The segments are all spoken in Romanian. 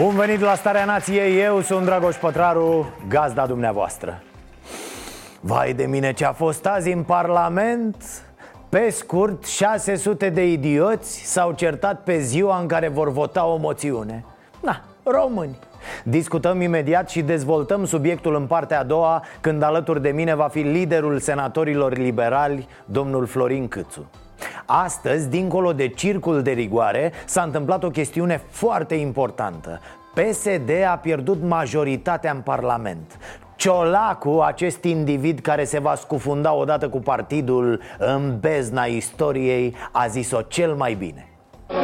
Bun venit la Starea Nației, eu sunt Dragoș Pătraru, gazda dumneavoastră. Vai de mine ce a fost azi în Parlament? Pe scurt, 600 de idioți s-au certat pe ziua în care vor vota o moțiune. Na, români. Discutăm imediat și dezvoltăm subiectul în partea a doua Când alături de mine va fi liderul senatorilor liberali, domnul Florin Câțu Astăzi, dincolo de circul de rigoare, s-a întâmplat o chestiune foarte importantă PSD a pierdut majoritatea în Parlament Ciolacu, acest individ care se va scufunda odată cu partidul în bezna istoriei, a zis-o cel mai bine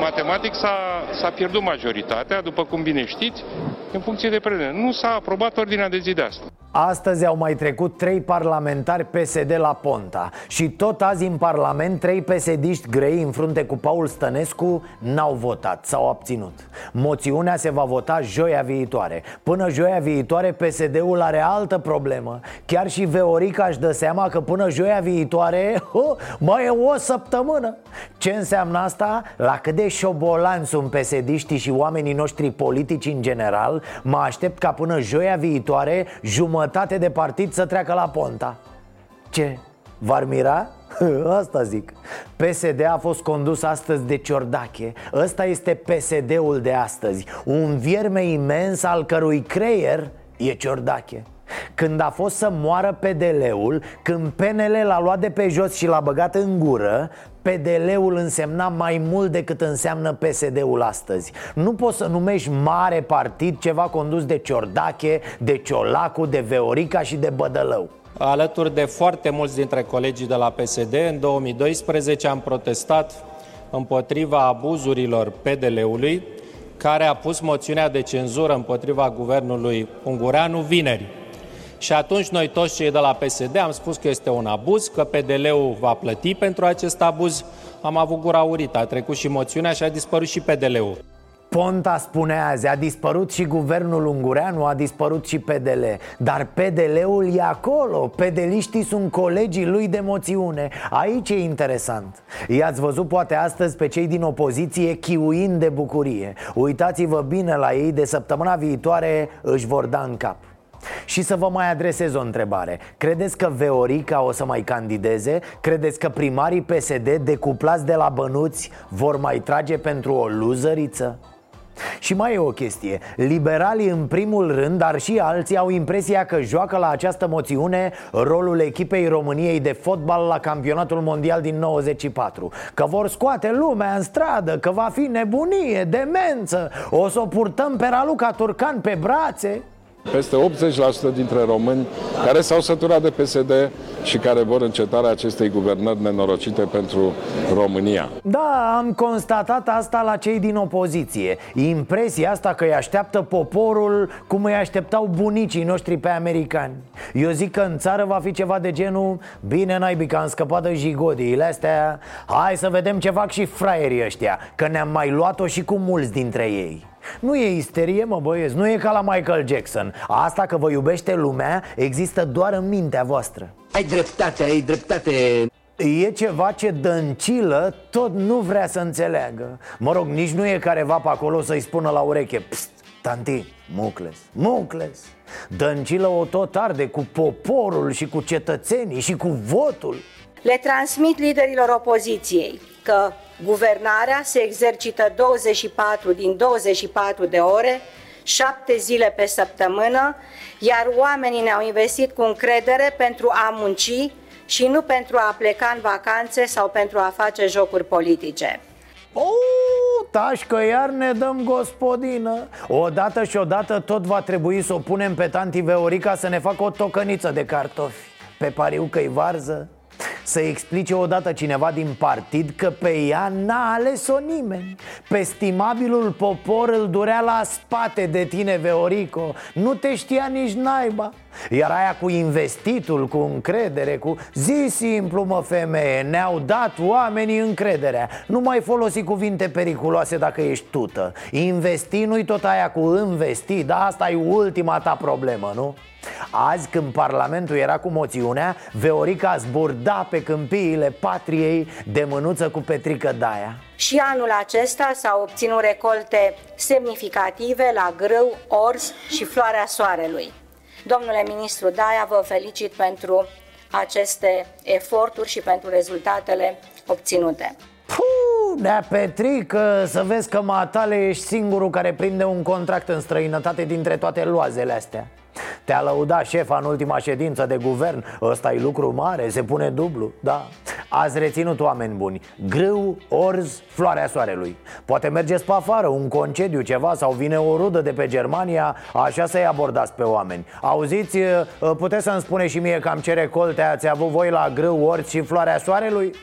Matematic s-a, s-a pierdut majoritatea, după cum bine știți, în funcție de prezent. Nu s-a aprobat ordinea de zi de astăzi. Astăzi au mai trecut trei parlamentari PSD la Ponta Și tot azi în Parlament trei psd grei în frunte cu Paul Stănescu n-au votat, s-au abținut. Moțiunea se va vota joia viitoare. Până joia viitoare PSD-ul are altă problemă. Chiar și Veorica își dă seama că până joia viitoare oh, mai e o săptămână. Ce înseamnă asta? La cât de șobolanți sunt psd și oamenii noștri politici în general Mă aștept ca până joia viitoare jumătate de partid să treacă la Ponta. Ce? V-ar mira? Asta zic. PSD a fost condus astăzi de Ciordache. Ăsta este PSD-ul de astăzi. Un vierme imens al cărui creier e Ciordache când a fost să moară PDL-ul Când PNL l-a luat de pe jos și l-a băgat în gură PDL-ul însemna mai mult decât înseamnă PSD-ul astăzi Nu poți să numești mare partid ceva condus de Ciordache, de Ciolacu, de Veorica și de Bădălău Alături de foarte mulți dintre colegii de la PSD, în 2012 am protestat împotriva abuzurilor PDL-ului, care a pus moțiunea de cenzură împotriva guvernului Ungureanu vineri. Și atunci noi toți cei de la PSD am spus că este un abuz, că PDL-ul va plăti pentru acest abuz. Am avut gura urită, a trecut și moțiunea și a dispărut și PDL-ul. Ponta spune azi, a dispărut și guvernul ungureanu, a dispărut și PDL Dar PDL-ul e acolo, pedeliștii sunt colegii lui de moțiune. Aici e interesant. I-ați văzut poate astăzi pe cei din opoziție chiuind de bucurie. Uitați-vă bine la ei, de săptămâna viitoare își vor da în cap și să vă mai adresez o întrebare Credeți că Veorica o să mai candideze? Credeți că primarii PSD decuplați de la bănuți vor mai trage pentru o luzăriță? Și mai e o chestie Liberalii în primul rând, dar și alții au impresia că joacă la această moțiune rolul echipei României de fotbal la campionatul mondial din 94 Că vor scoate lumea în stradă, că va fi nebunie, demență O să o purtăm pe Raluca Turcan pe brațe peste 80% dintre români care s-au săturat de PSD și care vor încetarea acestei guvernări nenorocite pentru România. Da, am constatat asta la cei din opoziție. Impresia asta că îi așteaptă poporul cum îi așteptau bunicii noștri pe americani. Eu zic că în țară va fi ceva de genul Bine naibii că am scăpat de jigodiile astea. Hai să vedem ce fac și fraierii ăștia Că ne-am mai luat-o și cu mulți dintre ei nu e isterie, mă băieți, nu e ca la Michael Jackson. Asta că vă iubește lumea există doar în mintea voastră. Ai dreptate, ai dreptate. E ceva ce Dăncilă tot nu vrea să înțeleagă. Mă rog, nici nu e careva pe acolo să-i spună la ureche Pst, tanti, mucles, mucles. Dăncilă o tot arde cu poporul și cu cetățenii și cu votul. Le transmit liderilor opoziției că guvernarea se exercită 24 din 24 de ore, 7 zile pe săptămână, iar oamenii ne-au investit cu încredere pentru a munci și nu pentru a pleca în vacanțe sau pentru a face jocuri politice. Oh, tași că iar ne dăm gospodină Odată și odată tot va trebui să o punem pe tanti Veorica să ne facă o tocăniță de cartofi Pe pariu că-i varză Să explice odată cineva din partid că pe ea n-a ales-o nimeni. Pe stimabilul popor îl durea la spate de tine, Veorico. Nu te știa nici naiba iar aia cu investitul, cu încredere, cu zi simplu mă femeie Ne-au dat oamenii încrederea Nu mai folosi cuvinte periculoase dacă ești tută Investi nu-i tot aia cu investi, dar asta e ultima ta problemă, nu? Azi, când Parlamentul era cu moțiunea, Veorica zburda pe câmpiile patriei de mânuță cu Petrică Daia Și anul acesta s-au obținut recolte semnificative la grâu, ors și floarea soarelui. Domnule ministru Daia, vă felicit pentru aceste eforturi și pentru rezultatele obținute. Puh, Nea Petrică, să vezi că matale ești singurul care prinde un contract în străinătate dintre toate loazele astea te-a lăudat șefa în ultima ședință de guvern. Ăsta e lucru mare, se pune dublu, da Ați reținut oameni buni. Grâu, orz, floarea soarelui. Poate mergeți pe afară, un concediu, ceva Sau vine o rudă de pe Germania Așa să-i abordați pe oameni. Auziți, puteți să-mi spune și mie cam ce recolte ați avut voi la grâu, orz și floarea soarelui?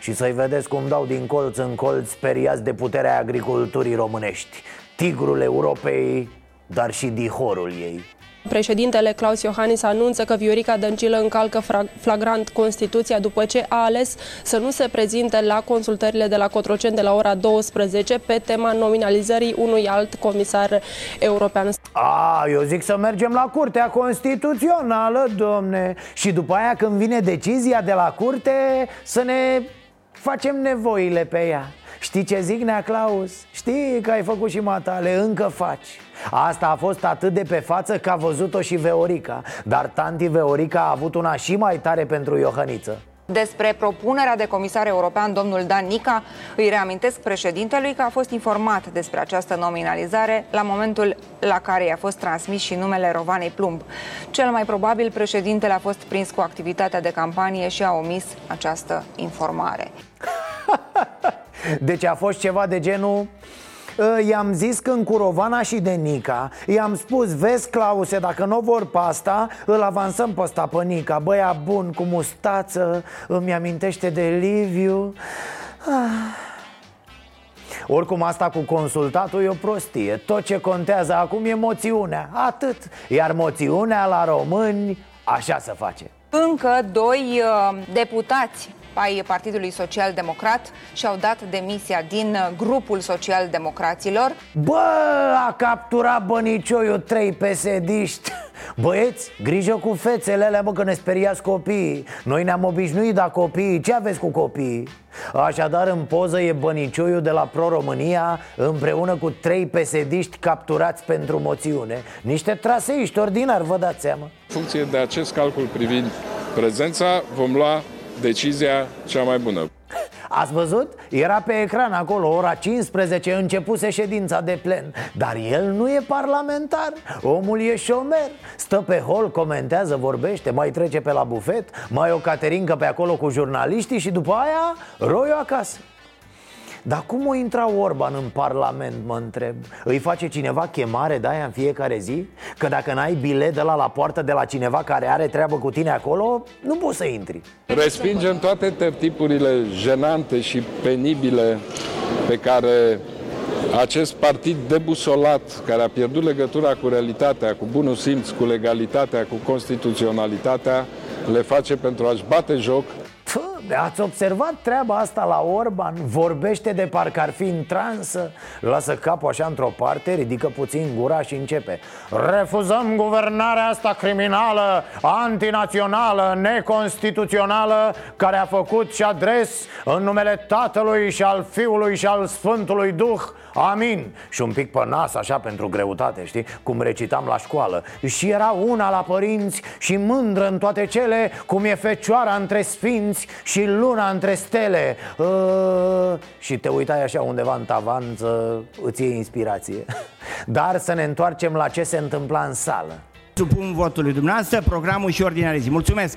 Și să-i vedeți cum dau din colț în colț Speriați de puterea agriculturii românești. Tigrul Europei, dar și dihorul ei Președintele Claus Iohannis anunță că Viorica Dăncilă încalcă flagrant Constituția după ce a ales să nu se prezinte la consultările de la Cotroceni de la ora 12 pe tema nominalizării unui alt comisar european. A, eu zic să mergem la Curtea Constituțională, domne Și după aia când vine decizia de la Curte să ne facem nevoile pe ea Știi ce zic, Nea Claus? Știi că ai făcut și matale, încă faci Asta a fost atât de pe față că a văzut-o și Veorica Dar tanti Veorica a avut una și mai tare pentru Iohăniță despre propunerea de comisar european, domnul Dan Nica, îi reamintesc președintelui că a fost informat despre această nominalizare la momentul la care i-a fost transmis și numele Rovanei Plumb. Cel mai probabil, președintele a fost prins cu activitatea de campanie și a omis această informare. Deci a fost ceva de genul Ă, i-am zis când cu Rovana și de Nica I-am spus, vezi Clause, dacă nu vor pe asta Îl avansăm pe ăsta pe Nica. Băia bun, cu mustață Îmi amintește de Liviu. Ah. Oricum asta cu consultatul e o prostie. Tot ce contează acum e moțiunea. Atât. Iar moțiunea la români așa se face. Încă doi uh, deputați ai Partidului Social Democrat și-au dat demisia din uh, grupul social-democraților. Bă, a capturat bănicioiul trei pesediști. Băieți, grijă cu fețele alea, bă, că ne speriați copiii. Noi ne-am obișnuit da copiii, ce aveți cu copiii? Așadar, în poză e bănicioiul de la Pro-România Împreună cu trei pesediști capturați pentru moțiune. Niște traseiști ordinari, vă dați seama. În funcție de acest calcul privind prezența, vom lua decizia cea mai bună. Ați văzut? Era pe ecran acolo, ora 15, începuse ședința de plen Dar el nu e parlamentar, omul e șomer Stă pe hol, comentează, vorbește, mai trece pe la bufet Mai o caterincă pe acolo cu jurnaliștii și după aia roiu acasă dar cum o intra Orban în Parlament, mă întreb? Îi face cineva chemare de aia în fiecare zi? Că dacă n-ai bilet de la la poartă de la cineva care are treabă cu tine acolo, nu poți să intri Respingem toate tipurile jenante și penibile pe care acest partid debusolat, care a pierdut legătura cu realitatea, cu bunul simț, cu legalitatea, cu constituționalitatea, le face pentru a-și bate joc Ați observat treaba asta la Orban? Vorbește de parcă ar fi în transă Lasă capul așa într-o parte, ridică puțin gura și începe. Refuzăm guvernarea asta criminală, antinațională, neconstituțională Care a făcut și adres în numele Tatălui și al Fiului și al Sfântului Duh Amin. Și un pic pe nas așa pentru greutate, știi? Cum recitam la școală. Și era una la părinți și mândră în toate cele Cum e fecioara între sfinți și luna între stele. Uh, Și te uitai așa undeva în tavan să îți iei inspirație. Dar să ne întoarcem la ce se întâmpla în sală. Supun votului dumneavoastră programul și ordinea de zi. Mulțumesc!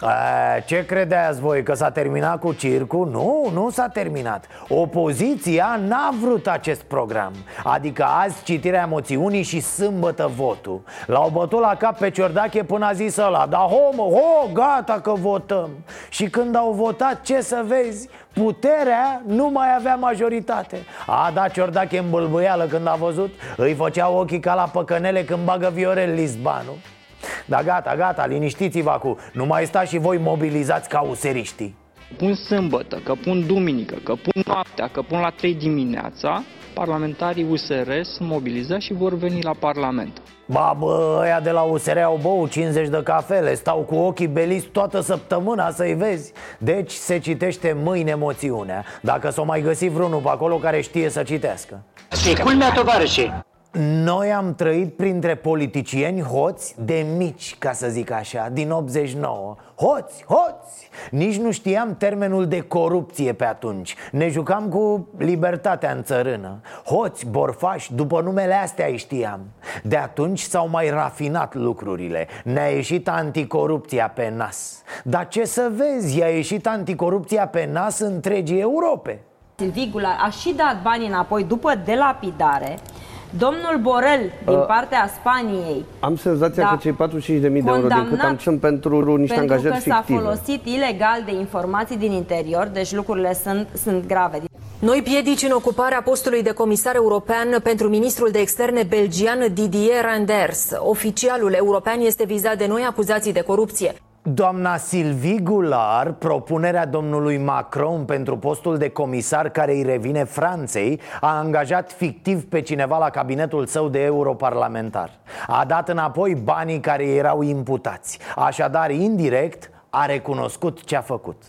A, ce credeați voi, că s-a terminat cu circul? Nu, nu s-a terminat. Opoziția n-a vrut acest program. Adică azi citirea moțiunii și sâmbătă votul. L-au bătut la cap pe Ciordache până a zis ăla Da, ho, mă, ho, gata că votăm. Și când au votat, ce să vezi? Puterea nu mai avea majoritate. A dat Ciordache în bâlbâială când a văzut Îi făcea ochii ca la păcănele când bagă Viorel Lisbanu da gata, gata, liniștiți-vă acum. Nu mai stați și voi mobilizați ca useriștii. Pun sâmbătă, că pun duminică, că pun noaptea, că pun la 3 dimineața. Parlamentarii USR sunt mobilizați și vor veni la Parlament. Ba bă, ăia de la USR au bău 50 de cafele Stau cu ochii beliți toată săptămâna să-i vezi. Deci se citește mâine moțiunea. Dacă s-o mai găsi vreunul pe acolo care știe să citească. Și culmea, tovarășe noi am trăit printre politicieni hoți de mici, ca să zic așa, din 89 Hoți, hoți! Nici nu știam termenul de corupție pe atunci. Ne jucam cu libertatea în țărână. Hoți, borfași, după numele astea îi știam. De atunci s-au mai rafinat lucrurile. Ne-a ieșit anticorupția pe nas. Dar ce să vezi, i-a ieșit anticorupția pe nas întregii Europe. Silvigula a și dat banii înapoi după delapidare Domnul Borel, din uh, partea Spaniei Am senzația da, că cei 45.000 de euro din cât am sunt pentru niște pentru angajări că s-a folosit ilegal de informații din interior Deci lucrurile sunt, sunt grave noi piedici în ocuparea postului de comisar european pentru ministrul de externe belgian Didier Randers. Oficialul european este vizat de noi acuzații de corupție. Doamna Sylvie Goulart, propunerea domnului Macron pentru postul de comisar care îi revine Franței A angajat fictiv pe cineva la cabinetul său de europarlamentar. A dat înapoi banii care erau imputați. Așadar, indirect, a recunoscut ce a făcut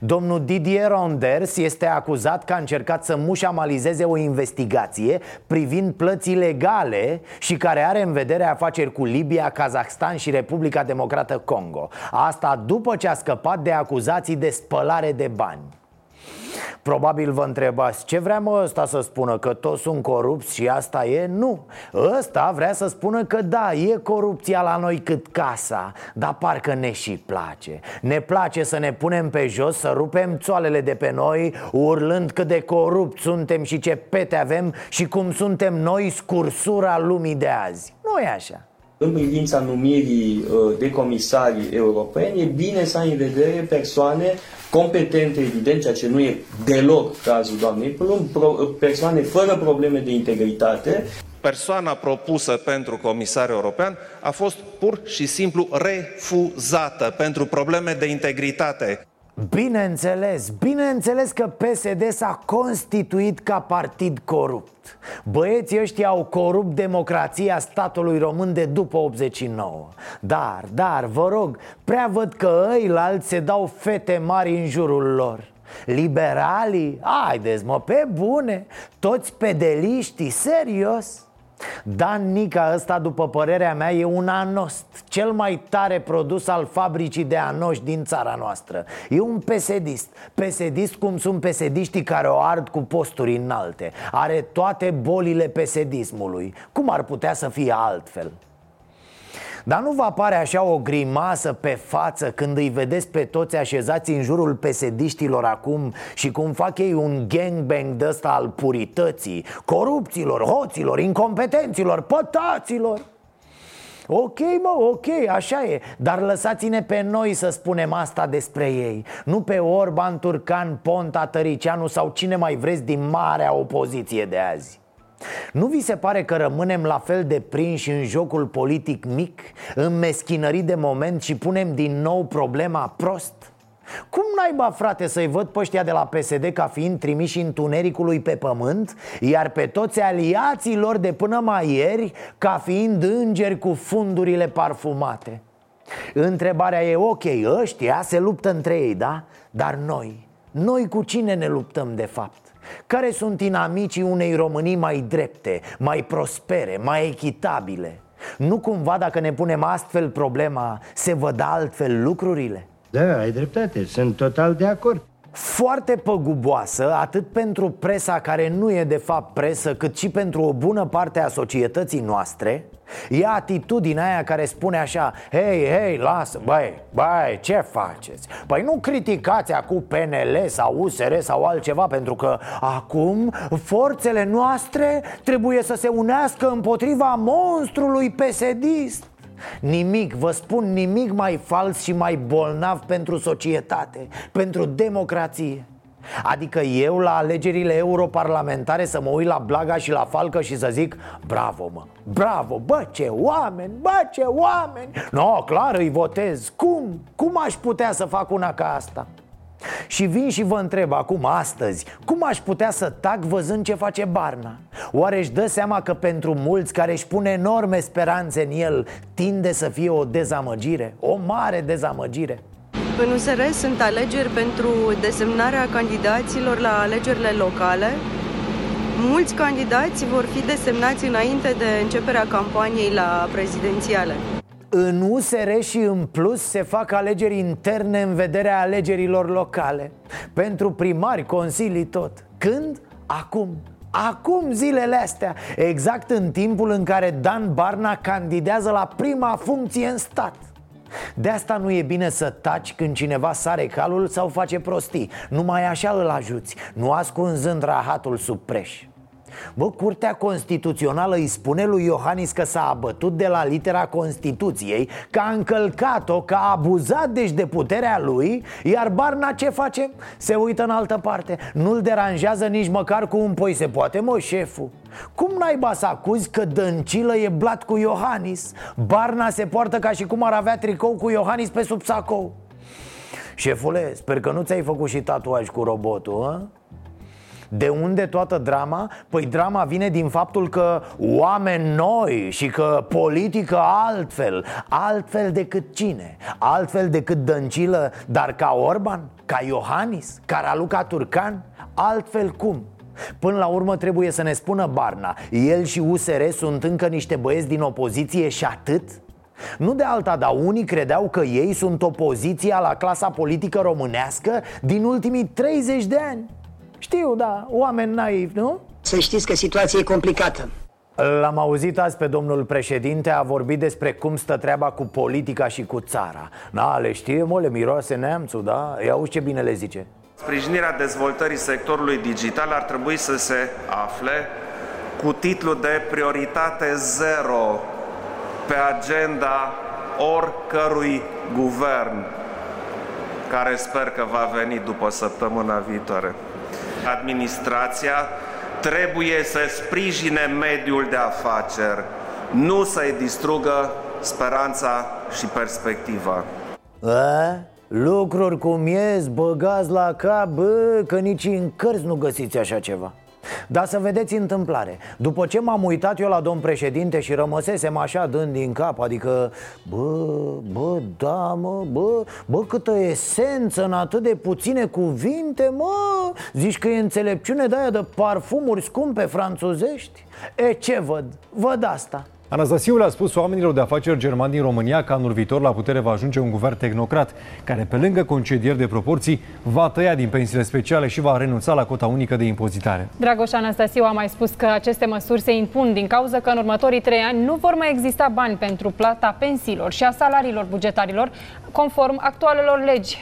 Domnul Didier Ronders este acuzat că a încercat să mușamalizeze o investigație privind plăți legale și care are în vedere afaceri cu Libia, Kazahstan și Republica Democrată Congo. Asta după ce a scăpat de acuzații de spălare de bani Probabil vă întrebați ce vrea mă ăsta să spună Că toți sunt corupți și asta e? Nu. Ăsta vrea să spună că da, e corupția la noi cât casa Dar parcă ne și place. Ne place să ne punem pe jos, să rupem țoalele de pe noi Urlând cât de corupți suntem și ce pete avem Și cum suntem noi scursura lumii de azi. Nu e așa în privința numirii uh, de comisari europeni, e bine să ai în vedere persoane competente, evident, ceea ce nu e deloc cazul doamnei Plum, persoane fără probleme de integritate. Persoana propusă pentru comisar european a fost pur și simplu refuzată pentru probleme de integritate. Bineînțeles, bineînțeles că PSD s-a constituit ca partid corupt Băieții ăștia au corupt democrația statului român de după 89 Dar, dar, vă rog, prea văd că ăilalți se dau fete mari în jurul lor Liberalii? Haideți mă, pe bune Toți pedeliștii, serios? Dan Nica ăsta, după părerea mea, e un anost Cel mai tare produs al fabricii de anoși din țara noastră. E un pesedist Pesedist cum sunt pesediștii care o ard cu posturi înalte. Are toate bolile pesedismului. Cum ar putea să fie altfel? Dar nu vă apare așa o grimasă pe față când îi vedeți pe toți așezați în jurul pesediștilor acum Și cum fac ei un gangbang de ăsta al purității Corupților, hoților, incompetenților, pătaților? Ok, mă, ok, așa e. Dar lăsați-ne pe noi să spunem asta despre ei. Nu pe Orban, Turcan, Ponta, Tăricianu sau cine mai vreți din marea opoziție de azi nu vi se pare că rămânem la fel de prinși în jocul politic mic, în meschinării de moment și punem din nou problema prost? Cum naiba, frate, să-i văd pe ăștia de la PSD ca fiind trimiși întunericului pe pământ Iar pe toți aliații lor de până mai ieri ca fiind îngeri cu fundurile parfumate Întrebarea e, ok, ăștia se luptă între ei, da? Dar noi, noi cu cine ne luptăm de fapt? Care sunt inamicii unei Românii mai drepte, mai prospere, mai echitabile? Nu cumva dacă ne punem astfel problema, se văd altfel lucrurile? Da, ai dreptate, sunt total de acord foarte păguboasă atât pentru presa care nu e de fapt presă, cât și pentru o bună parte a societății noastre E atitudinea aia care spune așa Hei, hei, lasă, băi, băi, ce faceți? Păi nu criticați acum PNL sau USR sau altceva Pentru că acum forțele noastre trebuie să se unească împotriva monstrului pesedist Nimic, vă spun nimic mai fals și mai bolnav pentru societate, pentru democrație Adică eu la alegerile europarlamentare să mă uit la Blaga și la Falcă și să zic Bravo mă, bravo, bă ce oameni, bă ce oameni No, clar îi votez, cum? Cum aș putea să fac una ca asta? Și vin și vă întreb acum, astăzi, cum aș putea să tac văzând ce face Barna? Oare își dă seama că pentru mulți care își pune enorme speranțe în el Tinde să fie o dezamăgire, o mare dezamăgire? În USR sunt alegeri pentru desemnarea candidaților la alegerile locale. Mulți candidați vor fi desemnați înainte de începerea campaniei la prezidențiale. În USR și în plus se fac alegeri interne în vederea alegerilor locale Pentru primari, consilii, tot Când? Acum Acum zilele astea Exact în timpul în care Dan Barna candidează la prima funcție în stat de asta nu e bine să taci când cineva sare calul sau face prostii. Numai așa îl ajuți, nu ascunzând rahatul sub preș Bă, Curtea Constituțională îi spune lui Iohannis că s-a abătut de la litera Constituției Că a încălcat-o, că a abuzat deci de puterea lui Iar Barna ce face? Se uită în altă parte Nu-l deranjează nici măcar cu un poi se poate, mă, șeful cum naiba să acuzi că Dăncilă e blat cu Iohannis? Barna se poartă ca și cum ar avea tricou cu Iohannis pe sub sacou Șefule, sper că nu ți-ai făcut și tatuaj cu robotul, a? De unde toată drama? Păi drama vine din faptul că oameni noi și că politică altfel Altfel decât cine? Altfel decât Dăncilă, dar ca Orban? Ca Iohannis? Ca Raluca Turcan? Altfel cum? Până la urmă trebuie să ne spună Barna El și USR sunt încă niște băieți din opoziție și atât? Nu de alta, dar unii credeau că ei sunt opoziția la clasa politică românească din ultimii 30 de ani știu, da, oameni naivi, nu? Să știți că situația e complicată L-am auzit azi pe domnul președinte A vorbit despre cum stă treaba cu politica și cu țara Da, le știe, mă, le miroase neamțul, da? Ia auzi ce bine le zice Sprijinirea dezvoltării sectorului digital ar trebui să se afle cu titlu de prioritate zero pe agenda oricărui guvern care sper că va veni după săptămâna viitoare administrația trebuie să sprijine mediul de afaceri, nu să-i distrugă speranța și perspectiva. A? Lucruri cum ies, băgați la cap, bă, că nici în cărți nu găsiți așa ceva dar să vedeți întâmplare După ce m-am uitat eu la domn președinte și rămăsesem așa dând din cap Adică, bă, bă, da, mă, bă, bă, câtă esență în atât de puține cuvinte, mă Zici că e înțelepciune de aia de parfumuri scumpe franțuzești? E, ce văd? Văd asta Anastasiu le-a spus oamenilor de afaceri germani din România că anul viitor la putere va ajunge un guvern tehnocrat, care pe lângă concedieri de proporții va tăia din pensiile speciale și va renunța la cota unică de impozitare. Dragoș Anastasiu a mai spus că aceste măsuri se impun din cauza că în următorii trei ani nu vor mai exista bani pentru plata pensiilor și a salariilor bugetarilor, conform actualelor legi.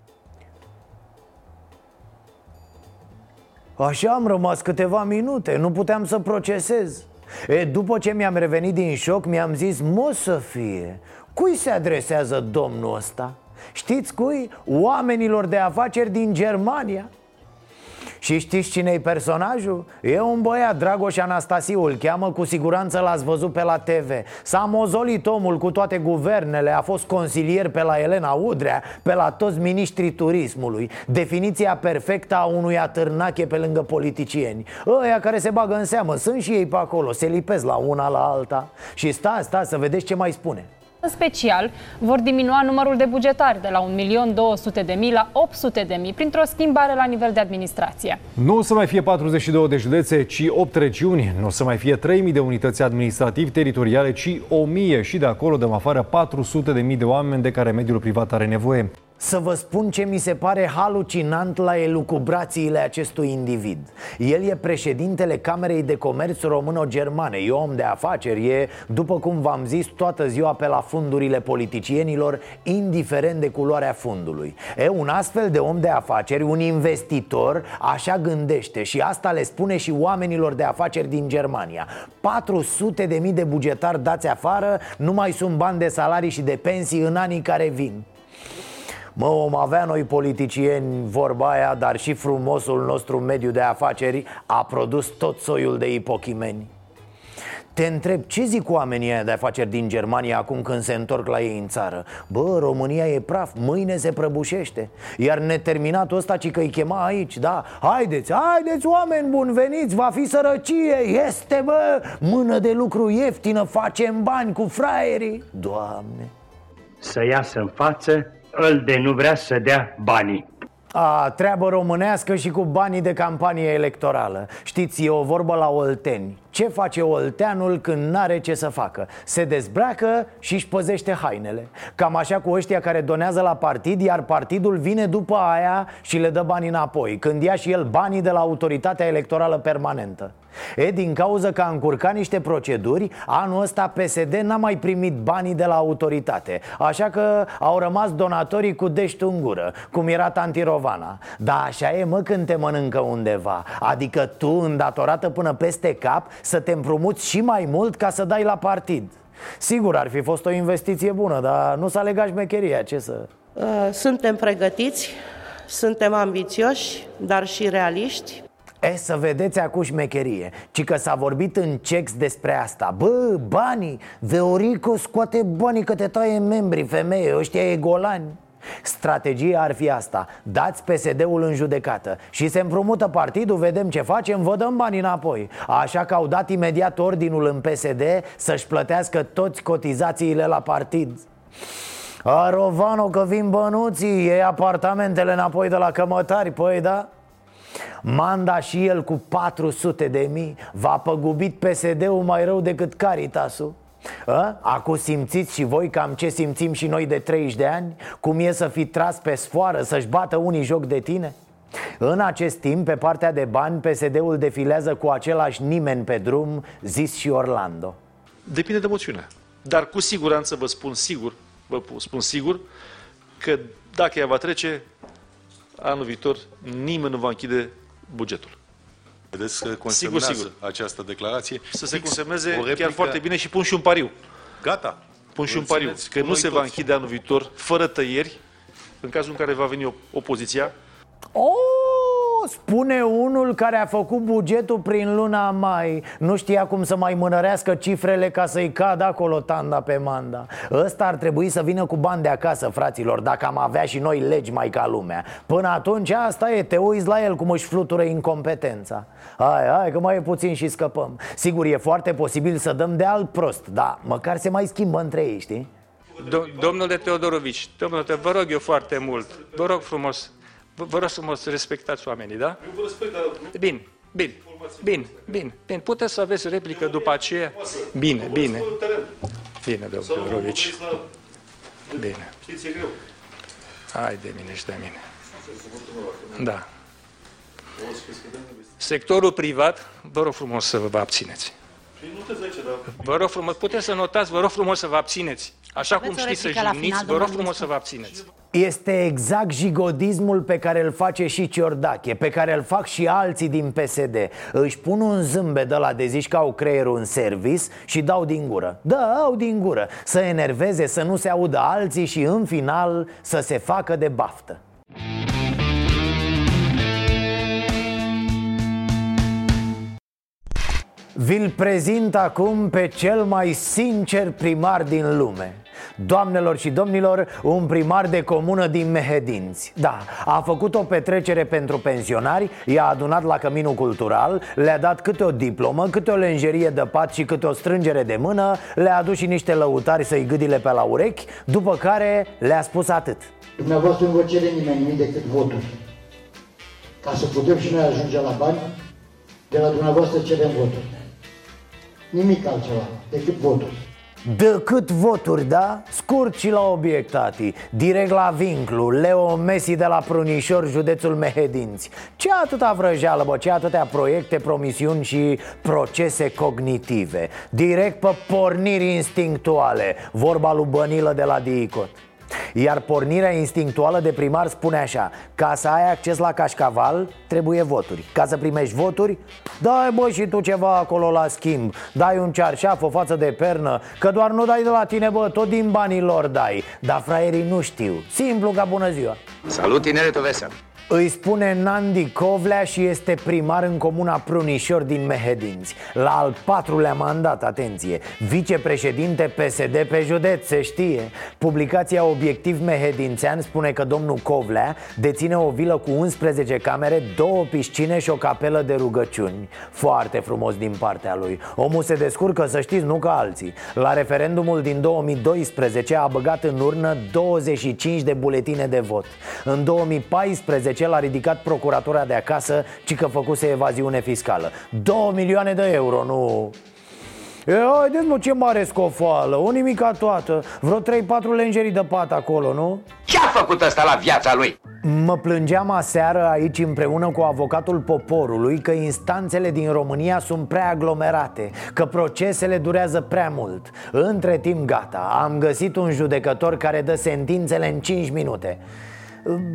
Așa am rămas câteva minute, nu puteam să procesez E, după ce mi-am revenit din șoc, mi-am zis, mă să fie Cui se adresează domnul ăsta? Știți cui? Oamenilor de afaceri din Germania și știți cine e personajul? E un băiat, Dragoș Anastasiu, îl cheamă, cu siguranță l-ați văzut pe la TV S-a mozolit omul cu toate guvernele, a fost consilier pe la Elena Udrea, pe la toți ministrii turismului. Definiția perfectă a unui atârnache pe lângă politicieni. Ăia care se bagă în seamă, sunt și ei pe acolo, se lipesc la una la alta. Și stați, stați să vedeți ce mai spune în special, vor diminua numărul de bugetari de la 1.200.000 la 800.000 printr-o schimbare la nivel de administrație. Nu o să mai fie 42 de județe, ci 8 regiuni. Nu o să mai fie 3.000 de unități administrativ-teritoriale, ci 1.000 și de acolo dăm afară 400.000 de oameni de care mediul privat are nevoie. Să vă spun ce mi se pare halucinant la elucubrațiile acestui individ. El e președintele Camerei de Comerț Româno-Germane. E om de afaceri, e, după cum v-am zis, toată ziua pe la fundurile politicienilor Indiferent de culoarea fundului. E un astfel de om de afaceri, un investitor, așa gândește Și asta le spune și oamenilor de afaceri din Germania. 400 de mii de bugetari dați afară Nu mai sunt bani de salarii și de pensii în anii care vin Mă, om avea noi politicieni vorba aia, dar și frumosul nostru mediu de afaceri a produs tot soiul de ipochimeni. Te întreb, ce zic oamenii aia de afaceri din Germania acum când se întorc la ei în țară? Bă, România e praf, mâine se prăbușește Iar neterminatul ăsta, ci că îi chema aici, da Haideți, haideți oameni buni, veniți, va fi sărăcie Este, bă, mână de lucru ieftină, facem bani cu fraierii Doamne Să iasă în față îl de nu vrea să dea banii. A, treabă românească și cu banii de campanie electorală Știți, e o vorbă la Olteni Ce face Olteanul când n-are ce să facă? Se dezbracă și își păzește hainele Cam așa cu ăștia care donează la partid Iar partidul vine după aia și le dă banii înapoi Când ia și el banii de la autoritatea electorală permanentă E, din cauza că a încurcat niște proceduri Anul ăsta PSD n-a mai primit banii de la autoritate. Așa că au rămas donatorii cu dești în gură Cum era tanti Rovana Dar așa e mă când te mănâncă undeva. Adică tu, îndatorată până peste cap Să te împrumuți și mai mult ca să dai la partid. Sigur, ar fi fost o investiție bună Dar nu s-a legat șmecheria, ce să... Suntem pregătiți, suntem ambițioși, dar și realiști E, să vedeți acum șmecherie Ci că s-a vorbit în cex despre asta. Bă, banii Veorico scoate banii că te taie membrii femeie Ăștia e golani. Strategia ar fi asta. Dați PSD-ul în judecată Și se împrumută partidul, vedem ce facem Vă dăm bani înapoi. Așa că au dat imediat ordinul în PSD Să-și plătească toți cotizațiile la partid. A, Rovano, că vin bănuții E apartamentele înapoi de la cămătari Păi da Manda și el cu 400 de mii V-a păgubit PSD-ul mai rău decât Caritasul a? Acum simțiți și voi cam ce simțim și noi de 30 de ani? Cum e să fi tras pe sfoară, să-și bată unii joc de tine? În acest timp, pe partea de bani, PSD-ul defilează cu același nimeni pe drum, zis și Orlando Depinde de moțiune Dar cu siguranță vă spun sigur, vă spun sigur Că dacă ea va trece, anul viitor nimeni nu va închide bugetul. Vedeți că consemnează sigur, sigur. această declarație. Să se consemneze replică... chiar foarte bine și pun și un pariu. Gata. Pun și un pariu. Că nu se toți. va închide anul viitor fără tăieri, în cazul în care va veni opoziția. Oh, spune unul care a făcut bugetul prin luna mai. Nu știa cum să mai mânărească cifrele ca să-i cadă acolo tanda pe manda Ăsta ar trebui să vină cu bani de acasă, fraților Dacă am avea și noi legi mai ca lumea. Până atunci asta e, te uiți la el cum își flutură incompetența. Hai, hai, că mai e puțin și scăpăm. Sigur, e foarte posibil să dăm de alt prost Dar măcar se mai schimbă între ei, știi? Do- domnule Teodorovici, domnule, vă rog eu foarte mult, vă rog frumos, vă, vă rog frumos să respectați oamenii, da? Eu vă respect, dar... Bine, bine, bine, bine, bine. Puteți să aveți replică după aceea? Bine, bine. Bine, domnule Teodorovici. Bine. Știți, e greu. Hai de mine și de mine. Da. Sectorul privat, vă rog frumos să vă abțineți. Vă rog frumos, puteți să notați, vă rog frumos să vă abțineți. Așa cum știți să jigniți, vă rog frumos să vă abțineți. Este exact jigodismul pe care îl face și Ciordache Pe care îl fac și alții din PSD Își pun un zâmbet de la de zici că au creierul în service Și dau din gură. Da, au din gură. Să enerveze, să nu se audă alții Și în final să se facă de baftă. Vi-l prezint acum pe cel mai sincer primar din lume Doamnelor și domnilor, un primar de comună din Mehedinți. Da, a făcut o petrecere pentru pensionari I-a adunat la căminul cultural Le-a dat câte o diplomă, câte o lenjerie de pat și câte o strângere de mână Le-a adus și niște lăutari să-i gâdile pe la urechi După care le-a spus atât. Dumneavoastră nu vă cere nimeni nimic decât voturi Ca să putem și noi ajunge la bani De la dumneavoastră cerem voturi Nimic altceva decât voturi De cât voturi, da? Scurt și la obiect, tati Direct la vinclu Leo Messi de la Prunișor, județul Mehedinți. Ce atâta vrăjeală, bă, ce atâtea proiecte, promisiuni și procese cognitive? Direct pe porniri instinctuale. Vorba lui Bănilă de la Diicot iar pornirea instinctuală de primar spune așa Ca să ai acces la cașcaval, trebuie voturi. Ca să primești voturi, dai bă și tu ceva acolo la schimb. Dai un cearșaf, o față de pernă Că doar nu dai de la tine, bă, tot din banii lor dai. Dar fraierii nu știu, simplu ca bună ziua. Salut, tineretul vesel! Îi spune Nandi Covlea și este primar în comuna Prunișor din Mehedinți. La al patrulea mandat, atenție Vicepreședinte PSD pe județ, se știe. Publicația Obiectiv Mehedințean spune că domnul Covlea Deține o vilă cu 11 camere, două piscine și o capelă de rugăciuni. Foarte frumos din partea lui. Omul se descurcă, să știți, nu ca alții. La referendumul din 2012 a băgat în urnă 25 de buletine de vot. În 2014 ce l-a ridicat procuratura de acasă Ci că făcuse evaziune fiscală. 2 milioane de euro, nu... E, haideți mă, ce mare scofală, o nimica toată. Vreo 3-4 lengerii de pat acolo, nu? Ce a făcut ăsta la viața lui? Mă plângeam aseară aici împreună cu avocatul poporului Că instanțele din România sunt prea aglomerate Că procesele durează prea mult. Între timp gata, am găsit un judecător care dă sentințele în 5 minute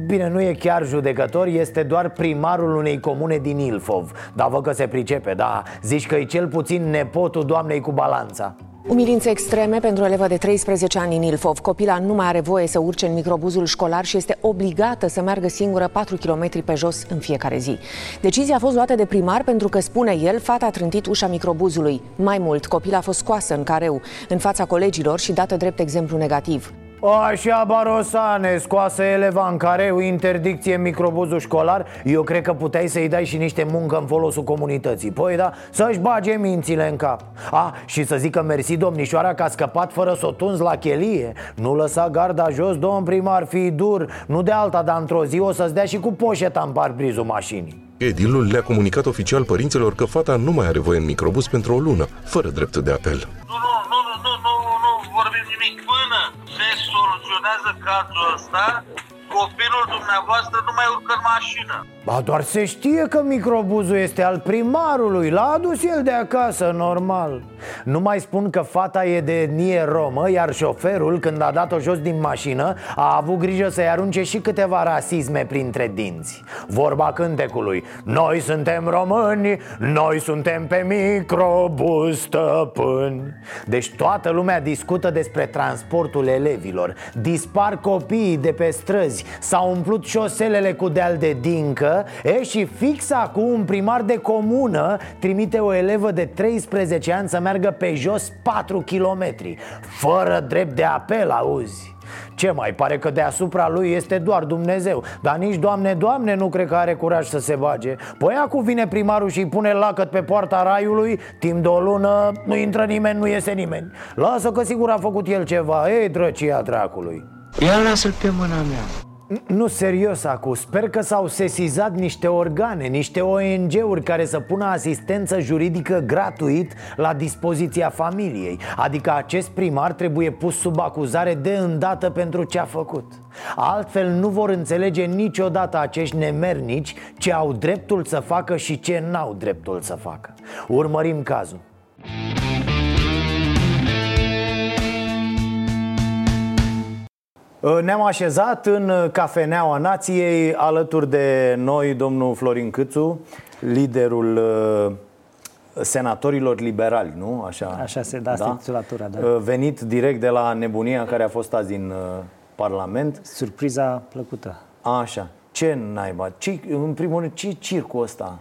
Bine, nu e chiar judecător, este doar primarul unei comune din Ilfov Dar văd că se pricepe, da Zici că e cel puțin nepotul doamnei cu balanța Umilințe extreme pentru o elevă de 13 ani în Ilfov. Copila nu mai are voie să urce în microbuzul școlar și este obligată să meargă singură 4 km pe jos în fiecare zi. Decizia a fost luată de primar pentru că, spune el, fata a trântit ușa microbuzului. Mai mult, copila a fost scoasă în careu, în fața colegilor și dată drept exemplu negativ. Așa, Barosane, scoasă eleva în careu, interdicție în microbuzul școlar. Eu cred că puteai să-i dai și niște muncă în folosul comunității. Păi da, să-și bage mințile în cap. A, și să zică mersi domnișoara că a scăpat fără să o tunzi la chelie. Nu lăsa garda jos, domn primar, fi dur. Nu de alta, dar într-o zi o să-ți dea și cu poșeta în parbrizul mașinii. Edilul le-a comunicat oficial părinților că fata nu mai are voie în microbus pentru o lună, fără drept de apel. Soluționează cazul ăsta, copilul dumneavoastră nu mai urcă în mașină. Ba doar se știe că microbuzul este al primarului. L-a adus el de acasă, normal. Nu mai spun că fata e de etnie romă Iar șoferul, când a dat-o jos din mașină A avut grijă să-i arunce și câteva rasisme printre dinți. Vorba cântecului Noi suntem români, noi suntem pe microbuz stăpâni. Deci toată lumea discută despre transportul elevilor. Dispar copiii de pe străzi S-au umplut șoselele cu deal de dincă E și fix acum un primar de comună Trimite o elevă de 13 ani să meargă pe jos 4 km Fără drept de apel, auzi. Ce mai pare că deasupra lui este doar Dumnezeu. Dar nici Doamne, Doamne nu cred că are curaj să se bage. Păi acum vine primarul și îi pune lacăt pe poarta raiului. Timp de o lună nu intră nimeni, nu iese nimeni. Lasă că sigur a făcut el ceva. Ei, drăcia dracului. Ia lasă-l pe mâna mea nu, serios acum, sper că s-au sesizat niște organe, niște ONG-uri care să pună asistență juridică gratuit la dispoziția familiei. Adică acest primar trebuie pus sub acuzare de îndată pentru ce a făcut. Altfel nu vor înțelege niciodată acești nemernici ce au dreptul să facă și ce n-au dreptul să facă. Urmărim cazul ne-am așezat în uh, cafeneaua nației alături de noi domnul Florin Câțu, liderul uh, senatorilor liberali, nu? Așa, Așa se da, da? titulatura, da. Venit direct de la nebunia care a fost azi în Parlament. Surpriza plăcută. Așa. Ce naiba? Ce, în primul rând, ce circul ăsta?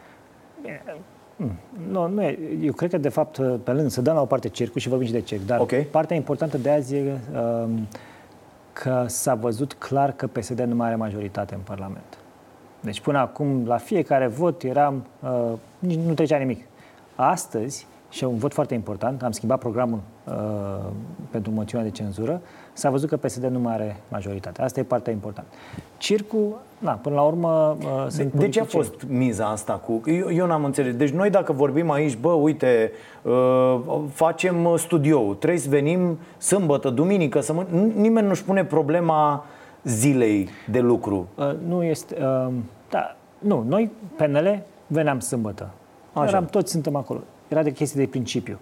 Mm, nu, nu e. Eu cred că, de fapt, pe lângă să dăm la o parte circul și vorbim și de circ, dar okay. partea importantă de azi e uh, că s-a văzut clar că PSD nu mai are majoritate în Parlament. Deci până acum, la fiecare vot, eram, uh, nu trecea nimic. Astăzi și un vot foarte important, am schimbat programul uh, pentru moțiunea de cenzură, s-a văzut că PSD nu mai are majoritate. Asta e partea importantă. Circul, na, până la urmă... Uh, de, de ce a fost miza asta cu... Eu, eu n-am înțeles. Deci noi dacă vorbim aici, bă, uite, uh, facem studio, trebuie să venim sâmbătă, duminică, să mă... nimeni nu-și pune problema zilei de lucru. Uh, nu este... Uh, da, nu, noi, PNL, veneam sâmbătă. Așa. Eram, toți suntem acolo. Era de chestii de principiu.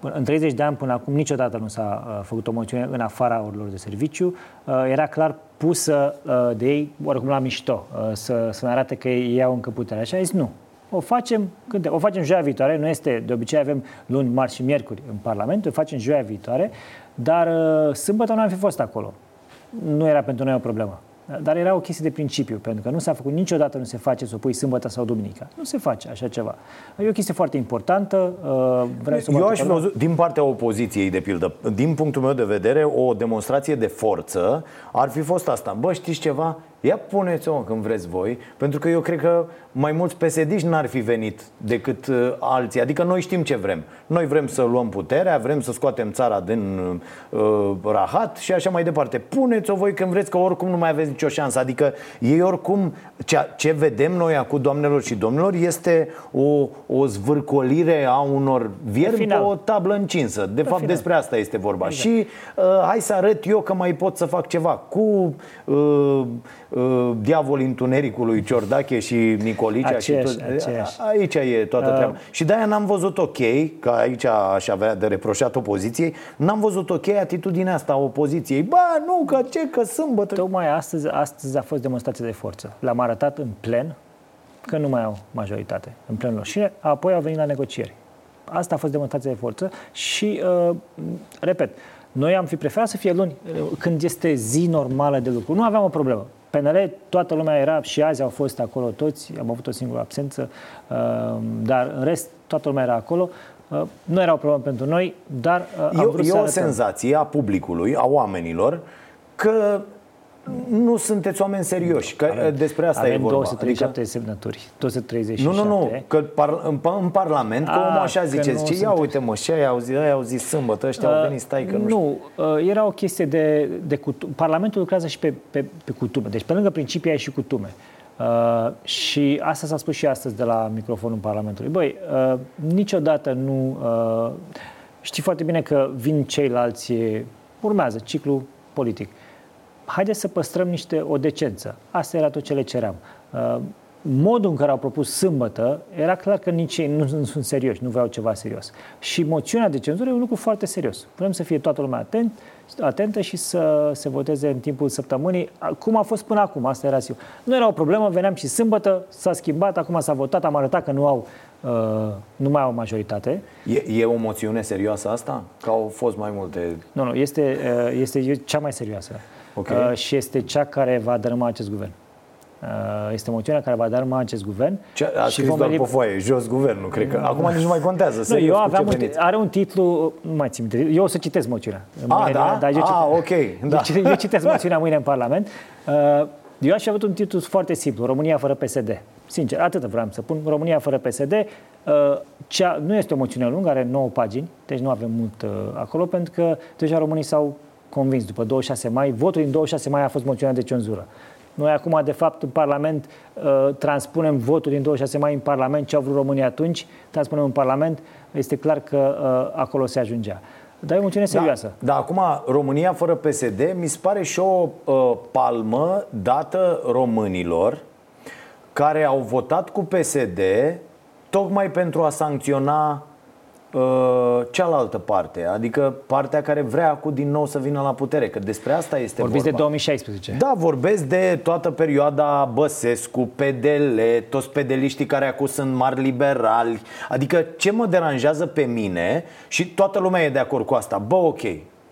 În 30 de ani până acum niciodată nu s-a uh, făcut o moțiune în afara orilor de serviciu. Uh, era clar pusă uh, de ei, oricum la mișto, uh, să, să ne arate că ei iau încă puterea. Așa a zis nu. O facem, când, o facem joia viitoare, nu este, de obicei avem luni, marți și miercuri în Parlament, o facem joia viitoare, dar uh, sâmbătă nu am fi fost acolo. Nu era pentru noi o problemă. Dar era o chestie de principiu, pentru că nu s-a făcut niciodată, nu se face să o pui sâmbătă sau duminica. Nu se face așa ceva. E o chestie foarte importantă. Uh, vreau să Eu aș văzut, din partea opoziției, de pildă, din punctul meu de vedere, o demonstrație de forță ar fi fost asta. Bă, știți ceva? Ia puneți-o când vreți voi, pentru că eu cred că mai mulți psd n-ar fi venit decât uh, alții. Adică noi știm ce vrem. Noi vrem să luăm puterea, vrem să scoatem țara din uh, rahat și așa mai departe. Puneți-o voi când vreți, că oricum nu mai aveți nicio șansă. Adică ei oricum, ce, ce vedem noi acum, doamnelor și domnilor, este o, o zvârcolire a unor viermi pe o tablă încinsă. De pe fapt, final. despre asta este vorba. Exact. Și uh, hai să arăt eu că mai pot să fac ceva cu... Uh, uh, diavolii întunericului Ciordache și Nicolicea aceeași, și tot, aceeași. Aici e toată uh. treaba Și de-aia n-am văzut ok Că aici aș avea de reproșat opoziției N-am văzut ok atitudinea asta a opoziției Ba nu, că ce, că sâmbătă Tocmai astăzi, astăzi a fost demonstrație de forță L-am arătat în plen Că nu mai au majoritate în plenul Și apoi au venit la negocieri Asta a fost demonstrație de forță Și, uh, repet, noi am fi preferat să fie luni, când este zi normală de lucru. Nu aveam o problemă. PNL, toată lumea era și azi au fost acolo toți, am avut o singură absență, uh, dar în rest toată lumea era acolo. Uh, nu era o problemă pentru noi, dar uh, am e, vrut e să o arătăm. senzație a publicului, a oamenilor, că nu sunteți oameni serioși, că avem, despre asta avem e vorba. 237 adică... semnături, 237. Nu, nu, nu, că par, în, în Parlament, A, că omul așa că zice, nu zice, ia sunteți. uite mă, și aia au zis, aia au zis sâmbătă, ăștia au venit, stai că nu, știu. Nu, uh, era o chestie de, de cutume. Parlamentul lucrează și pe, pe, pe cutume. Deci pe lângă principii ai și cutume. Uh, și asta s-a spus și astăzi de la microfonul Parlamentului. Băi, uh, niciodată nu... Uh, știi foarte bine că vin ceilalți, urmează ciclu politic. Haideți să păstrăm niște o decență. Asta era tot ce le ceream. Uh, modul în care au propus sâmbătă, era clar că nici ei nu, nu sunt serioși, nu vreau ceva serios. Și moțiunea de cenzură e un lucru foarte serios. Vrem să fie toată lumea atent, atentă și să se voteze în timpul săptămânii, cum a fost până acum, asta era sigur. Nu era o problemă, veneam și sâmbătă, s-a schimbat, acum s-a votat, am arătat că nu au Uh, nu mai au majoritate. E, e o moțiune serioasă asta? Că au fost mai multe... Nu, nu, este, uh, este cea mai serioasă. Okay. Uh, și este cea care va dărâma acest guvern. Uh, este moțiunea care va dărâma acest guvern. Ce, a și scris doar veni... pe foaie, jos guvernul, cred că. Acum nici nu mai contează. Nu, serios, eu cu aveam ce un, veniți. are un titlu, nu mai țin minte, eu o să citesc moțiunea. A, Mâine, da? da eu A, ok, da. Eu, citesc, eu citesc moțiunea mâine în Parlament. Uh, eu aș fi avut un titlu foarte simplu, România fără PSD. Sincer, atât vreau să pun, România fără PSD. Uh, cea, nu este o moțiune lungă, are 9 pagini, deci nu avem mult uh, acolo, pentru că deja românii s-au convins după 26 mai. Votul din 26 mai a fost moțiunea de cenzură. Noi acum, de fapt, în Parlament uh, transpunem votul din 26 mai în Parlament, ce au vrut românii atunci, transpunem în Parlament, este clar că uh, acolo se ajungea. Dar e o moțiune serioasă. Da, da, acum, România fără PSD mi se pare și o uh, palmă dată românilor care au votat cu PSD tocmai pentru a sancționa uh, cealaltă parte, adică partea care vrea cu din nou să vină la putere, că despre asta este Vorbiți vorba. de 2016. Da, vorbesc de toată perioada Băsescu, PDL, toți pedeliștii care acum sunt mari liberali. Adică ce mă deranjează pe mine și toată lumea e de acord cu asta. Bă, ok,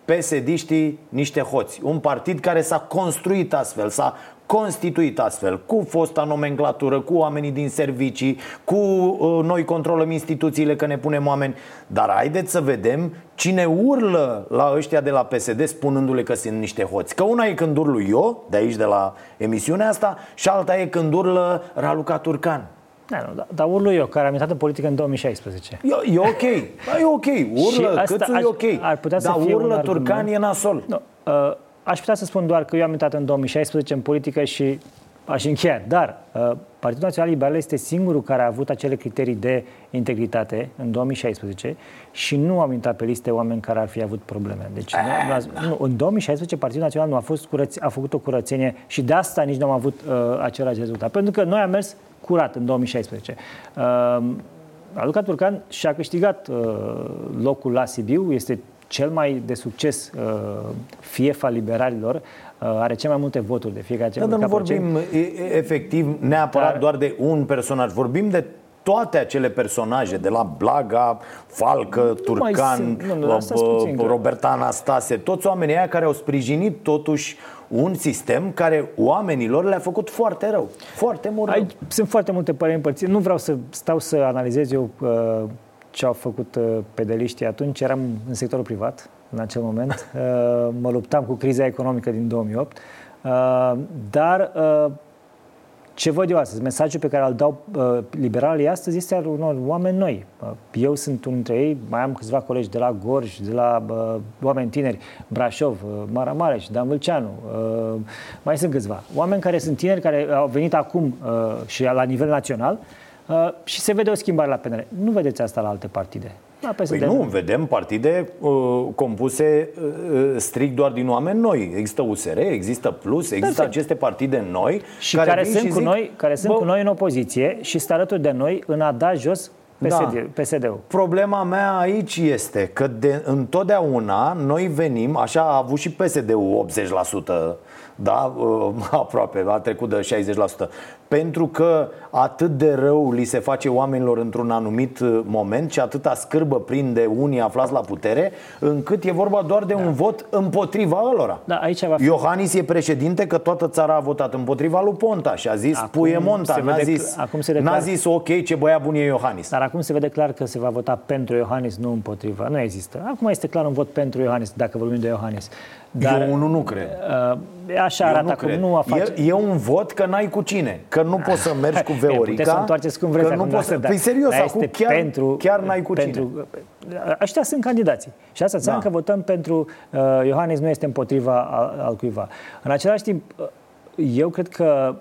PSD-știi niște hoți. Un partid care s-a construit astfel, s-a constituit astfel, cu fosta nomenclatură, cu oamenii din servicii, cu uh, noi controlăm instituțiile că ne punem oameni. Dar haideți să vedem cine urlă la ăștia de la PSD spunându-le că sunt niște hoți. Că una e când urlu eu, de aici de la emisiunea asta, și alta e când urlă Raluca Turcan. Da, nu, da, dar urlu eu, care am intrat în politică în 2016. E, e ok, da, e ok, urlă, câțu e ok, ar putea dar să fie urlă un turcan argument. e nasol. Nu, uh, aș putea să spun doar că eu am intrat în 2016 în politică și aș încheia. Dar uh, Partidul Național Liberal este singurul care a avut acele criterii de integritate în 2016 și nu am intrat pe liste oameni care ar fi avut probleme. Deci, nu, nu, în 2016 Partidul Național nu a, fost curăț, a făcut o curățenie și de asta nici nu am avut uh, același rezultat. Pentru că noi am mers curat în 2016. Uh, Aluca Turcan și-a câștigat uh, locul la Sibiu, este cel mai de succes uh, fief al liberalilor, uh, are cel mai multe voturi de fiecare Da, dar nu vorbim e, e, efectiv neapărat dar... doar de un personaj, vorbim de toate acele personaje, de la Blaga, Falcă, Turcan, sunt. Nu, nu, stați puțin, că- Roberta Anastase, toți oamenii aia care au sprijinit totuși un sistem care oamenilor le-a făcut foarte rău, foarte mult rău. Aici sunt foarte multe păreri împărțite. Nu vreau să stau să analizez eu uh, ce au făcut uh, pedeliștii atunci. Eram în sectorul privat în acel moment. Uh, mă luptam cu criza economică din 2008. Uh, dar uh, ce văd eu astăzi, mesajul pe care îl dau uh, liberalii astăzi este al unor oameni noi. Uh, eu sunt unul dintre ei, mai am câțiva colegi de la Gorj, de la uh, oameni tineri, Brașov, uh, Maramureș, Dan Vâlceanu, uh, mai sunt câțiva. Oameni care sunt tineri, care au venit acum uh, și la nivel național uh, și se vede o schimbare la PNL. Nu vedeți asta la alte partide. La PSD Păi nu, vedem partide uh, compuse uh, strict doar din oameni noi. Există USR, există Plus, există Perfect. aceste partide noi și care, care vin sunt și cu zic, noi, care sunt "Bă, cu noi în opoziție și stă alături de noi în a da jos PSD, Da. PSD-ul. Problema mea aici este că de, întotdeauna noi venim, așa a avut și PSD-ul 80%, da, uh, aproape, a trecut de 60%, pentru că atât de rău li se face oamenilor într-un anumit uh, moment și atâta scârbă prinde unii aflați la putere, încât e vorba doar de un vot împotriva ălora. Da, aici va fi... Iohannis e președinte că toată țara a votat împotriva lui Ponta și a zis Acum puie Monta, se n-a vede zis, cl- acum se vede n-a clar. zis ok, ce băiat bun e Iohannis. Dar acum se vede clar că se va vota pentru Iohannis, nu împotriva. Nu există. Acum este clar un vot pentru Iohannis, dacă vorbim de Iohannis. Dar, Eu unul nu cred. Uh, așa Eu arată nu acum. cred. Nu a face... e, e un vot că n-ai cu cine Că nu poți să mergi cu E, Veorica puteți să întoarceți cum vreți că nu acum, poți să... dar- Păi serios, dar acum este chiar, pentru, chiar n-ai cu pentru, cine Ăștia sunt candidații. Și asta înseamnă Da. că votăm pentru uh, Iohannis, nu este împotriva al, al cuiva. În același timp, uh, eu cred că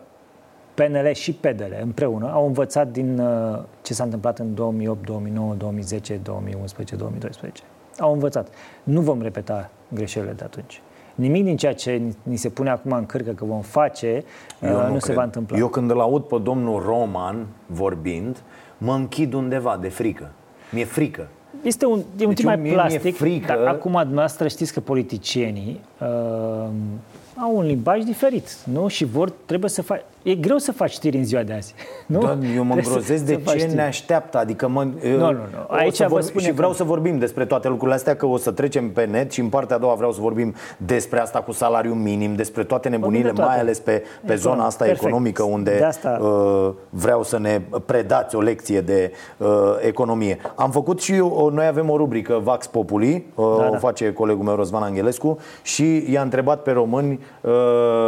PNL și PDL împreună au învățat din uh, ce s-a întâmplat în 2008, 2009, 2010, 2011, 2012. Au învățat. Nu vom repeta greșelile de atunci. Nimic din ceea ce ni- ni se pune acum în cârcă că vom face uh, Eu nu, se cred. va întâmpla. Eu când îl aud pe domnul Roman vorbind Mă închid undeva de frică Mi-e frică Este un, e un Deci tip mai mie mi-e plastic, frică. dar acum dumneavoastră știți că politicienii uh, au un limbaj diferit, nu? Și vor, trebuie să faci... E greu să faci știri în ziua de azi, nu? Da, eu mă Trebuie să- îngrozesc să de faci ce știri. ne așteaptă Adică mă, nu, nu. Aici să vă vorbi, spune Și că- vreau să vorbim despre toate lucrurile astea Că o să trecem pe net și în partea a doua vreau să vorbim Despre asta cu salariu minim Despre toate nebunile, de toate. mai ales pe, pe Econom- zona asta perfect. economică Unde De asta- uh, vreau să ne predați o lecție de uh, economie Am făcut și eu, noi avem o rubrică Vax Populi uh, Da, O da. face colegul meu Răzvan Angelescu Și i-a întrebat pe români uh,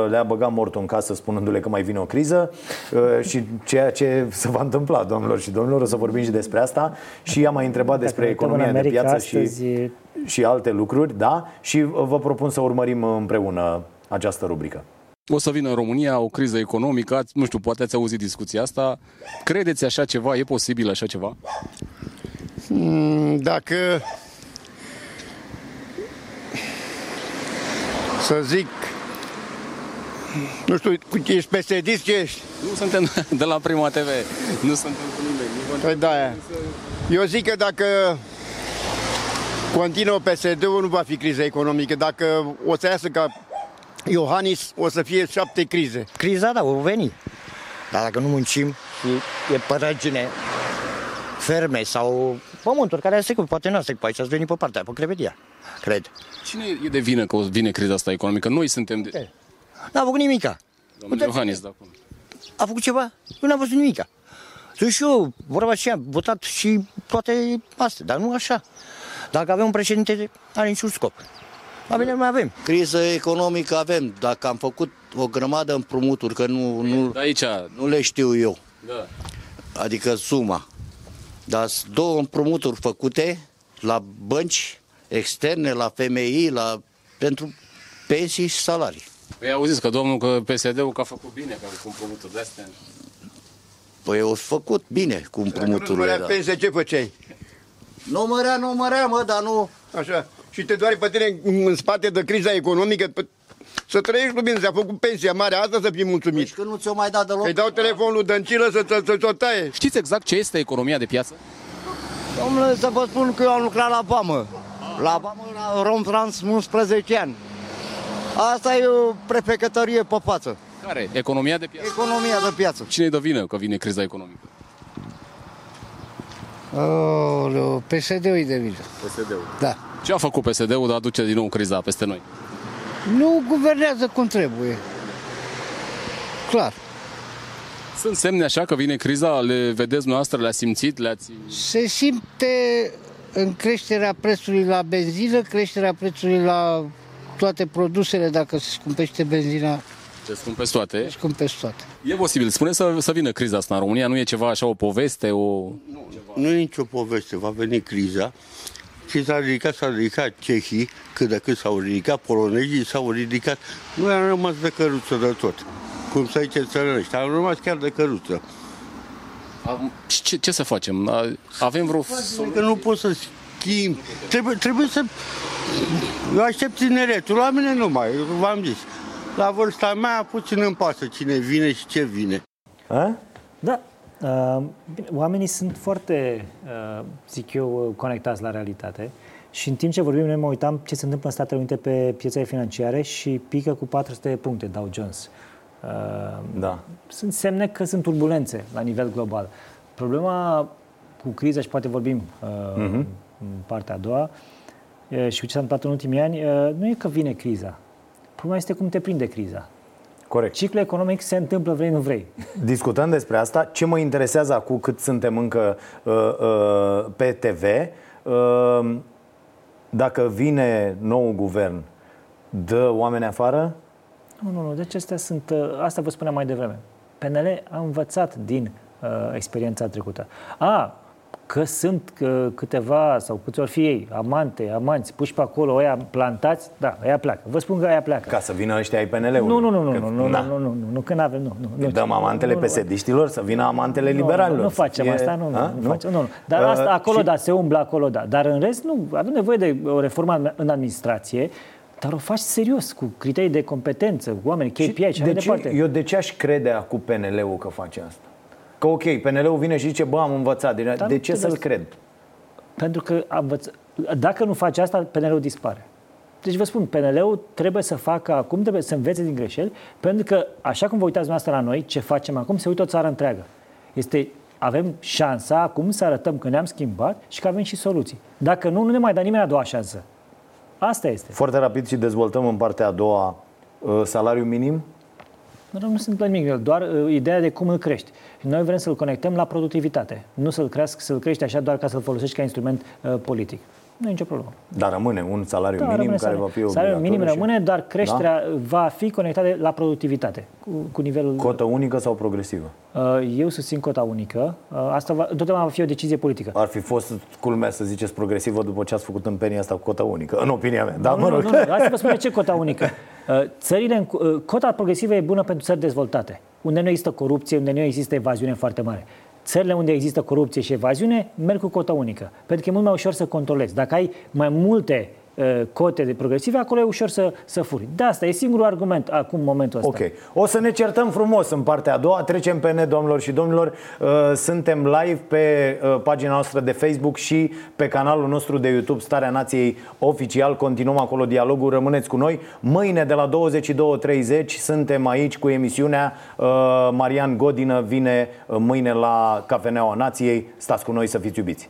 Le-a băgat mortul în casă spunându-le că mai vine o criză uh, Și ceea ce se va întâmpla, domnilor și domnilor O să vorbim și despre asta Și i-am mai întrebat despre ne uităm în economia de America piață astăzi, și, e- și alte lucruri da? Și uh, vă propun să urmărim împreună această rubrică O să vină în România o criză economică, ați- nu știu, poate ați auzit discuția asta. Credeți așa ceva? E posibil așa ceva? Mm, Dacă să zic nu știu, cu- ești psd ce ești? Nu suntem de la Prima TV, nu suntem cu nimeni. Nu vă- Păi da, eu zic că dacă continuă PSD-ul nu va fi criză economică. Dacă o să iasă ca Iohannis, o să fie șapte crize. Criza, da, o veni. Dar dacă nu muncim și e părăgine, ferme sau pământuri care se cup, poate nu se cup aici, ați venit pe partea, pe Crevedia, cred. Cine e de vină că o vine criza asta economică? Noi suntem de... N-a făcut nimica. Domnul Iohannis, da. acum. A făcut ceva? Eu n-am văzut nimica. Sunt și eu, vorba aceea, am votat și toate astea, dar nu așa. Dacă avem un președinte, are niciun scop. Mai bine mai avem. Criză economică avem. Dacă am făcut o grămadă împrumuturi, că nu, nu, De aici... nu le știu eu. Da. adică suma. Dar sunt două împrumuturi făcute la bănci externe, la FMI, la, pentru pensii și salarii. Păi auziți că domnul că PSD-ul că a făcut bine, că cu împrumuturi de astea. Păi au făcut bine cu împrumuturile. Dacă nu pensie, ce făceai? Numărea, numărea, mă, dar nu... Așa. Și te doare pe tine în spate de criza economică, pe... să trăiești cu bine, ți-a făcut pensia mare, asta să fii mulțumit. Deci că nu ți-o mai dat deloc. Îi dau telefonul lui Dăncilă să ți o taie. Știți exact ce este economia de piață? Domnule, să vă spun că eu am lucrat la Bamă. La Bamă, la Romtrans, 11 ani. Asta e o prefecătărie pe față. Care? Economia de piață? Economia de piață. Cine-i de vină că vine criza economică? Oh, PSD-ul e de vină. PSD-ul. Da. Ce a făcut PSD-ul de a aduce din nou criza peste noi? Nu guvernează cum trebuie. Clar. Sunt semne așa că vine criza? Le vedeți noastră? Le-ați simțit? Le-ați... Se simte în creșterea prețului la benzină, creșterea prețului la toate produsele, dacă se scumpește benzina. Se scumpesc toate? Se scumpesc toate. E posibil. Spune să, să vină criza asta în România. Nu e ceva așa, o poveste? O... Nu, nu e nicio poveste. Va veni criza. Și s-a ridicat, s-a ridicat cehii, cât de cât s-au ridicat, polonezii s-au ridicat. Nu am rămas de căruță de tot. Cum să zice țărănești. Am rămas chiar de căruță. Ce, ce să facem? Avem vreo... Că nu pot să schimb. Trebuie, trebuie să... Eu aștept tineretul. La mine nu mai, v-am zis. La vârsta mea puțin îmi pasă cine vine și ce vine. A? Da. Uh, bine, oamenii sunt foarte, uh, zic eu, conectați la realitate. Și în timp ce vorbim, noi mă uitam ce se întâmplă în Statele Unite pe piețele financiare și pică cu 400 de puncte Dow Jones. Uh, da. Sunt semne că sunt turbulențe la nivel global. Problema cu criza, și poate vorbim uh, uh-huh. În partea a doua, uh, și ce s-a întâmplat în ultimii ani, uh, nu e că vine criza. Problema este cum te prinde criza. Corect. Ciclul economic se întâmplă vrei, nu vrei. Discutând despre asta, ce mă interesează acum cât suntem încă uh, uh, pe TV, uh, dacă vine nou guvern, dă oameni afară? Nu, nu, nu. Deci astea sunt, uh, asta vă spuneam mai devreme. PNL a învățat din uh, experiența trecută. A, că sunt câteva sau câți ori fi ei, amante, amanți, puși pe acolo, oia plantați, da, aia pleacă. Vă spun că aia pleacă. Ca să vină ăștia ai pnl Nu, nu, nu, nu, nu, nu, nu, nu, nu, nu, nu avem, nu, nu. Dăm amantele nu, pesediștilor să vină amantele liberalilor. Nu, facem asta, nu, nu, nu, facem, nu. Dar ă, asta, acolo, da, se umblă acolo, da. Dar în rest, nu, avem nevoie de o reformă în administrație, dar o faci serios, cu criterii de competență, cu oameni, KPI și, și de ce, departe. Eu de ce aș crede acum PNL-ul că face asta? Că ok, PNL-ul vine și zice, bă, am învățat. De, Dar de ce să-l cred? Pentru că învăț... dacă nu face asta, PNL-ul dispare. Deci vă spun, PNL-ul trebuie să facă acum, trebuie să învețe din greșeli, pentru că, așa cum vă uitați noastră la noi, ce facem acum, se uită o țară întreagă. Este, avem șansa acum să arătăm că ne-am schimbat și că avem și soluții. Dacă nu, nu ne mai dă nimeni a doua șansă. Asta este. Foarte rapid și dezvoltăm în partea a doua uh, salariul minim? Nu, nu sunt nimic, doar uh, ideea de cum îl crești. Și noi vrem să-l conectăm la productivitate, nu să-l crească, să-l crești așa doar ca să-l folosești ca instrument uh, politic. Nu e nicio problemă. Dar rămâne un salariu da, minim care salariu. va fi obligatoriu. Salariul minim rămâne, dar creșterea da? va fi conectată la productivitate, cu, cu nivelul... Cotă unică sau progresivă? Uh, eu susțin cota unică. Uh, asta va, totdeauna va fi o decizie politică. Ar fi fost culmea să ziceți progresivă după ce ați făcut în penia asta cu cota unică, în opinia mea. Da, nu, mă rog. Nu, nu, nu. Hai să vă spun ce cota unică. Țările, cota progresivă e bună pentru țări dezvoltate, unde nu există corupție, unde nu există evaziune foarte mare. Țările unde există corupție și evaziune merg cu cotă unică, pentru că e mult mai ușor să controlezi. Dacă ai mai multe uh, cote de progresive, acolo e ușor să, să furi. De asta e singurul argument acum, momentul ăsta. Ok. O să ne certăm frumos în partea a doua. Trecem pe net, domnilor și domnilor. Uh, suntem live pe uh, pagina noastră de Facebook și pe canalul nostru de YouTube Starea Nației Oficial. Continuăm acolo dialogul. Rămâneți cu noi. Mâine de la 22.30 suntem aici cu emisiunea. Marian Godină vine mâine la Cafeneaua Nației. Stați cu noi să fiți iubiți